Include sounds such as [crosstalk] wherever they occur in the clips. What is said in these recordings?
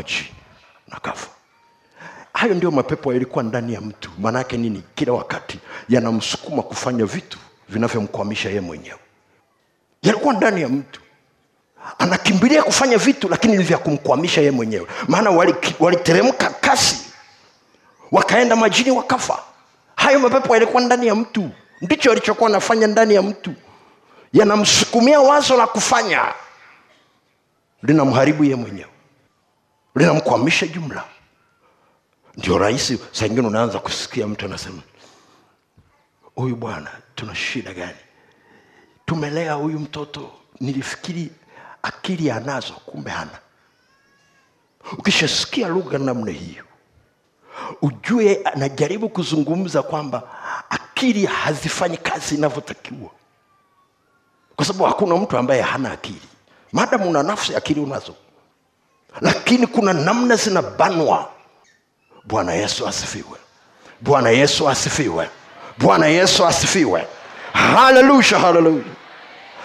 maji na kafa hayo ndio mapepo yalikuwa ndani ya mtu. Maana yake nini? Kila wakati yanamsukuma kufanya vitu vinavyomkwamisha yeye mwenyewe. Yalikuwa ndani ya mtu. Anakimbilia kufanya vitu lakini ni vya kumkwamisha yeye mwenyewe. Maana wali- waliteremka kasi wakaenda majini wakafa. Hayo mapepo yalikuwa ndani ya mtu. Ndicho alichokuwa anafanya ndani ya mtu. Yanamsukumia wazo la kufanya. Linamharibu ye mwenyewe linamkwamisha jumla. Ndio rahisi saa ingine unaanza kusikia mtu anasema huyu bwana tuna shida gani? Tumelea huyu mtoto nilifikiri akili anazo kumbe hana. Ukishasikia lugha namna hiyo ujue anajaribu kuzungumza kwamba akili hazifanyi kazi inavyotakiwa. Kwa sababu hakuna mtu ambaye hana akili. Maadamu una nafsi akili unazo lakini kuna namna zinabanwa. Bwana yesu asifiwe. Bwana yesu asifiwe. Bwana yesu asifiwe. Haleluya haleluya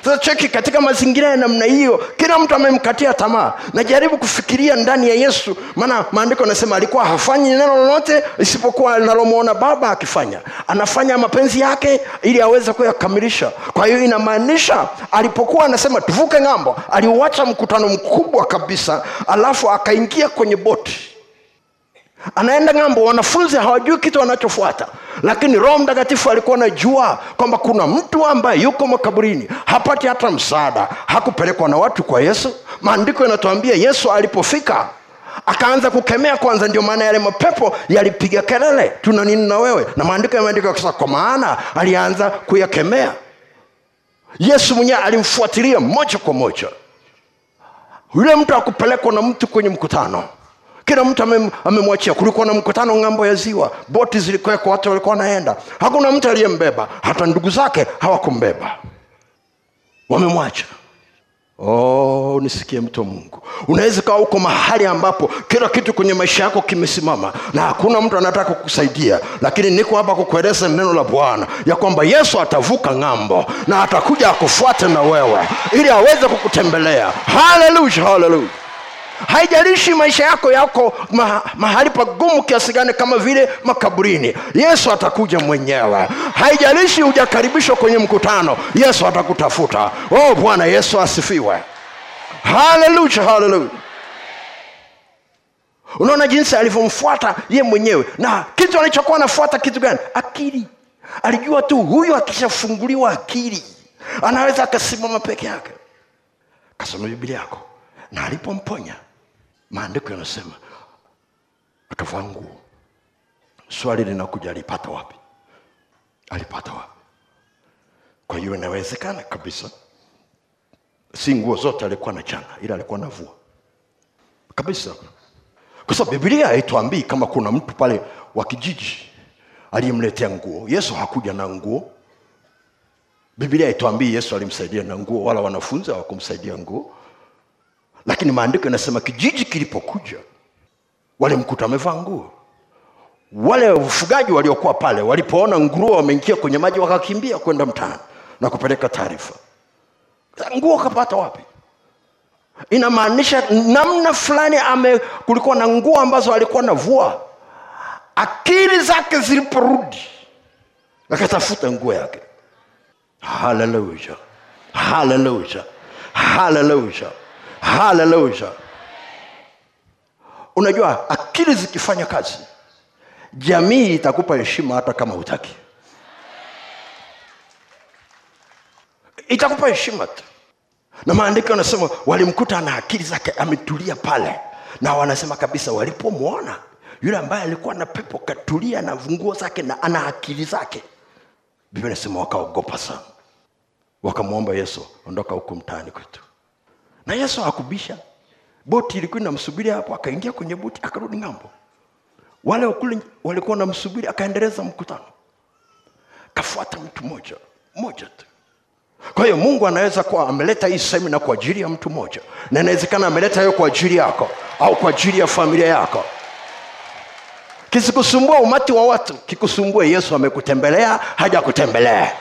sasa cheki katika mazingira ya namna hiyo kila mtu amemkatia tamaa. Najaribu kufikiria ndani ya yesu maana maandiko anasema alikuwa hafanyi neno lolote isipokuwa linalomwona baba akifanya. Anafanya mapenzi yake ili aweze kuyakamilisha. Kwa hiyo inamaanisha alipokuwa anasema tuvuke ng'ambo aliuacha mkutano mkubwa kabisa alafu akaingia kwenye boti anaenda ng'ambo wanafunzi hawajui kitu wanachofuata. Lakini roho mtakatifu alikuwa anajua kwamba kuna mtu ambaye yuko makaburini hapati hata msaada hakupelekwa na watu kwa yesu. Maandiko yanatuambia yesu alipofika akaanza kukemea kwanza ndio maana yale mapepo yalipiga kelele tuna nini na wewe? Na maandiko yameandika kwa maana alianza kuyakemea. Yesu mwenyewe alimfuatilia moja kwa moja. Yule mtu akupelekwa na mtu kwenye mkutano kila mtu amem- amemwachia. Kulikuwa na mkutano ng'ambo ya ziwa. Boti zilikuwekwa watu walikuwa wanaenda. Hakuna mtu aliyembeba. Hata ndugu zake hawakumbeba. Wamemwacha. Oh nisikie mtu mungu. Unaweza kawa uko mahali ambapo kila kitu kwenye maisha yako kimesimama na hakuna mtu anataka kukusaidia. Lakini niko hapa kukueleza neno la bwana ya kwamba yesu atavuka ng'ambo na atakuja akufuate na wewe ili aweze kukutembelea. Haleluya haleluya haijalishi maisha yako yako ma, mahali pagumu kiasi gani kama vile makaburini. Yesu atakuja mwenyewe. Haijalishi hujakaribishwa kwenye mkutano yesu atakutafuta. Oh bwana yesu asifiwe. Haleluya haleluya. Unaona jinsi alivyomfuata ye mwenyewe na kitu alichokuwa anafuata kitu gani? Akili. Alijua tu huyu akishafunguliwa akili anaweza akasimama peke yake. Kasoma biblia yako na alipomponya maandiko yanasema akavaa nguo. Swali linakuja alipata wapi? Alipata wapi? Kwa hiyo inawezekana kabisa si nguo zote alikuwa na chana ila alikuwa navua kabisa. Kwa sababu bibilia haituambii kama kuna mtu pale wa kijiji aliyemletea nguo. Yesu hakuja na nguo. Bibilia haituambii yesu alimsaidia na nguo wala wanafunzi hawakumsaidia nguo lakini maandiko yanasema kijiji kilipokuja walimkuta amevaa nguo. Wale wafugaji waliokuwa pale walipoona nguruwe wameingia kwenye maji wakakimbia kwenda mtaani na kupeleka taarifa. Nguo kapata wapi? Inamaanisha namna fulani ame kulikuwa na nguo ambazo alikuwa navua akili zake ziliporudi akatafuta nguo yake. Haleluya haleluya haleluya haleluya unajua akili zikifanya kazi jamii itakupa heshima hata kama hutaki. Itakupa heshima tu. Na maandiko yanasema walimkuta na akili zake ametulia pale. Na wanasema kabisa walipomwona yule ambaye alikuwa na pepo katulia na nguo zake na ana akili zake biblia nasema wakaogopa sana. Wakamwomba yesu ondoka huku mtaani kwetu na yesu hakubisha boti ilikuwa inamsubiri hapo akaingia kwenye boti akarudi ng'ambo. Wale wakule walikuwa wanamsubiri akaendeleza mkutano. Kafuata mtu mmoja mmoja tu. Kwa hiyo mungu anaweza kuwa ameleta hii semina kwa ajili ya mtu mmoja. Na inawezekana ameleta hiyo kwa ajili yako au kwa ajili ya familia yako. Kisikusumbua umati wa watu kikusumbue yesu amekutembelea haja kutembelea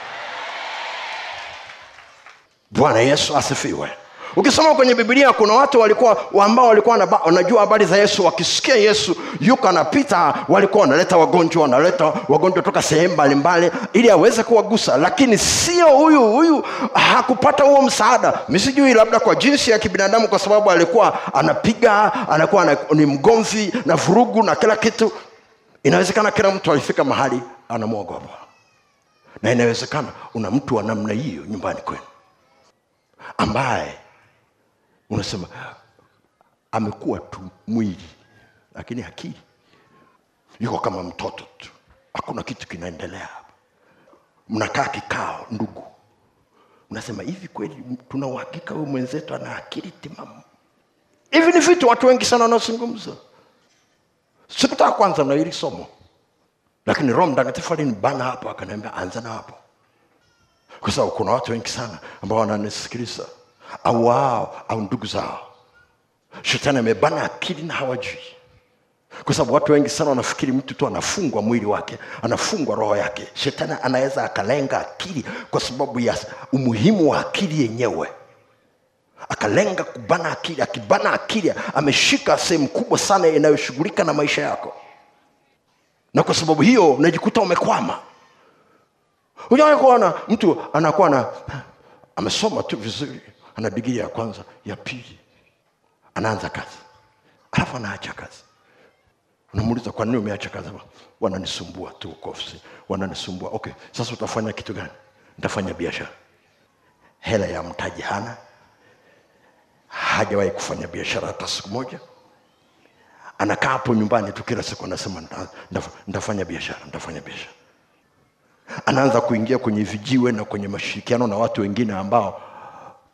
bwana yesu asifiwe ukisoma kwenye bibilia kuna watu walikuwa ambao walikuwa wanajua habari za yesu. Wakisikia yesu yuko anapita walikuwa wanaleta wagonjwa wanaleta wagonjwa toka sehemu mbalimbali ili aweze kuwagusa. Lakini sio huyu huyu hakupata huo msaada. Mi sijui labda kwa jinsi ya kibinadamu kwa sababu alikuwa anapiga anakuwa ni mgomvi na vurugu na kila kitu. Inawezekana kila mtu alifika mahali anamwogopa. Na inawezekana una mtu wa namna hiyo nyumbani kwenu ambaye unasema amekuwa tu mwili lakini akili yuko kama mtoto tu. Hakuna kitu kinaendelea hapa. Mnakaa kikao ndugu. Unasema hivi kweli tuna uhakika huyu mwenzetu ana akili timamu? Hivi ni vitu watu wengi sana wanaozungumza sikutaka kwanza na hili somo. Lakini roho mtakatifu alinibana hapo akaniambia anza na hapo. Kwa sababu kuna watu wengi sana ambao wananisikiliza au wao au ndugu zao. Shetani amebana akili na hawajui. Kwa sababu watu wengi sana wanafikiri mtu tu anafungwa mwili wake anafungwa roho yake. Shetani anaweza akalenga akili kwa sababu ya umuhimu wa akili yenyewe. Akalenga kubana akili akibana akili ameshika sehemu kubwa sana inayoshughulika na maisha yako. Na kwa sababu hiyo unajikuta umekwama. Hujawahi kuona mtu anakuwa na amesoma tu vizuri ana digiri ya kwanza ya pili anaanza kazi. Alafu anaacha kazi. Unamuuliza kwa nini umeacha kazi? Wananisumbua tu huko ofisi. Wananisumbua. Okay sasa utafanya kitu gani? Nitafanya biashara. Hela ya mtaji hana. Hajawahi kufanya biashara hata siku moja. Anakaa hapo nyumbani tu kila siku anasema ntafanya biashara nitafanya biashara. Anaanza kuingia kwenye vijiwe na kwenye mashirikiano na watu wengine ambao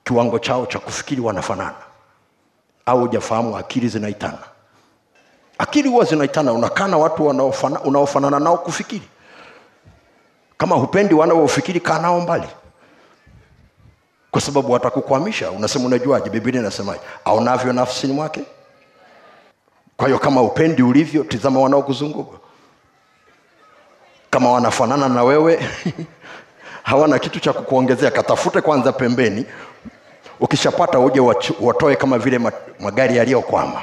kiwango chao cha kufikiri wanafanana. Au hujafahamu akili zinaitana. Akili huwa zinaitana unakaa na watu unaofanana nao kufikiri. Kama hupendi wanaofikiri kaa nao mbali. Kwa sababu watakukwamisha. Unasema unajuaje? Biblia inasemaje? Aonavyo nafsini mwake? Kwa hiyo kama upendi ulivyo tizama wanaokuzunguka. Kama wanafanana na wewe [laughs] hawana kitu cha kukuongezea katafute kwanza pembeni ukishapata uje watoe kama vile magari yaliyokwama.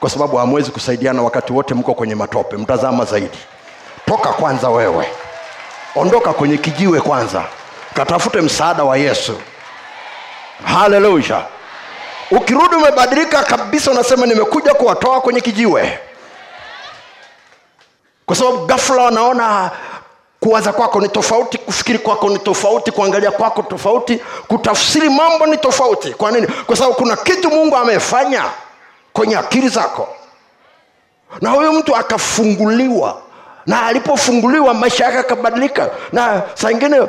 Kwa sababu hamwezi kusaidiana wakati wote mko kwenye matope. Mtazama zaidi. Toka kwanza wewe. Ondoka kwenye kijiwe kwanza. Katafute msaada wa yesu. Haleluya ukirudi umebadilika kabisa unasema nimekuja kuwatoa kwenye kijiwe. Kwa sababu gafula wanaona kuwaza kwako ni tofauti kufikiri kwako ni tofauti kuangalia kwako tofauti kutafsiri mambo ni tofauti. Kwa nini? Kwa sababu kuna kitu mungu amefanya kwenye akili zako. Na huyu mtu akafunguliwa. Na alipofunguliwa maisha yake akabadilika na saa ingine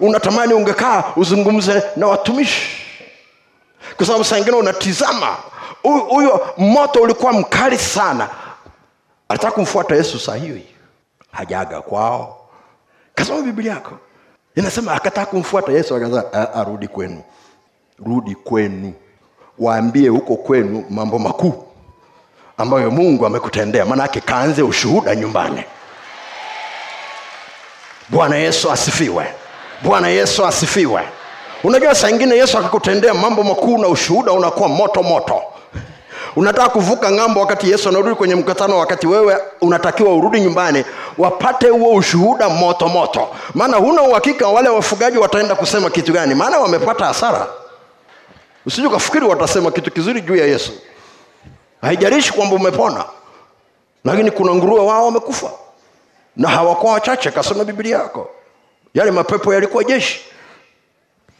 unatamani ungekaa uzungumze na watumishi. Kwa sababu saa ingine unatizama. Huyo moto ulikuwa mkali sana. Alitaka kumfuata yesu saa hiyo. Hajaga kwao kasoma biblia yako. Inasema akataa kumfuata yesu "Ah, ah, kwenu. Rudi kwenu. Waambie huko kwenu mambo makuu ambayo mungu amekutendea. Maanake kaanze ushuhuda nyumbani. Bwana yesu asifiwe. Bwana yesu asifiwe. Unajua saa ingine yesu akikutendea mambo makuu na ushuhuda unakuwa moto moto unataka kuvuka ng'ambo wakati yesu anarudi kwenye mkutano wakati wewe unatakiwa urudi nyumbani wapate huo ushuhuda moto moto. Maana huna uhakika wale wafugaji wataenda kusema kitu gani. Maana wamepata hasara. Usije ukafikiri watasema kitu kizuri juu ya yesu. Haijarishi kwamba umepona. Lakini kuna nguruwe wao wamekufa. Na hawakuwa wachache kasoma biblia yako. Yale mapepo yalikuwa jeshi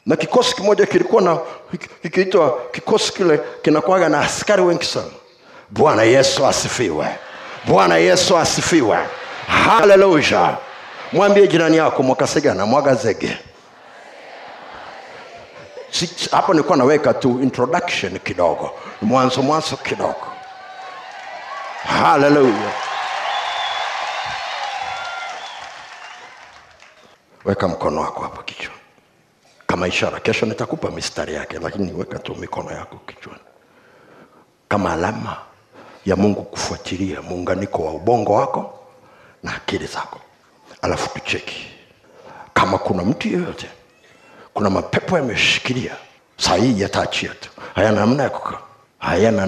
na kikosi kimoja kilikuwa na kikiitwa kikosi kile kinakwaga na askari wengi sana. Bwana yesu asifiwe. Bwana yesu asifiwe. Haleluya mwambie jirani yako mwakasegana mwaga zege Si- si- hapo nilikuwa naweka tu introduction kidogo mwanzo mwanzo kidogo. Haleluya weka mkono wako hapo kichwa kama ishara. Kesho nitakupa mistari yake lakini weka tu mikono yako kichwani. Kama alama ya mungu kufuatilia muunganiko wa ubongo wako na akili zako. Alafu tucheki. Kama kuna mtu yeyote kuna mapepo yameshikilia saa hii yataachia tu. Hayana namna ya kukaa. Hayana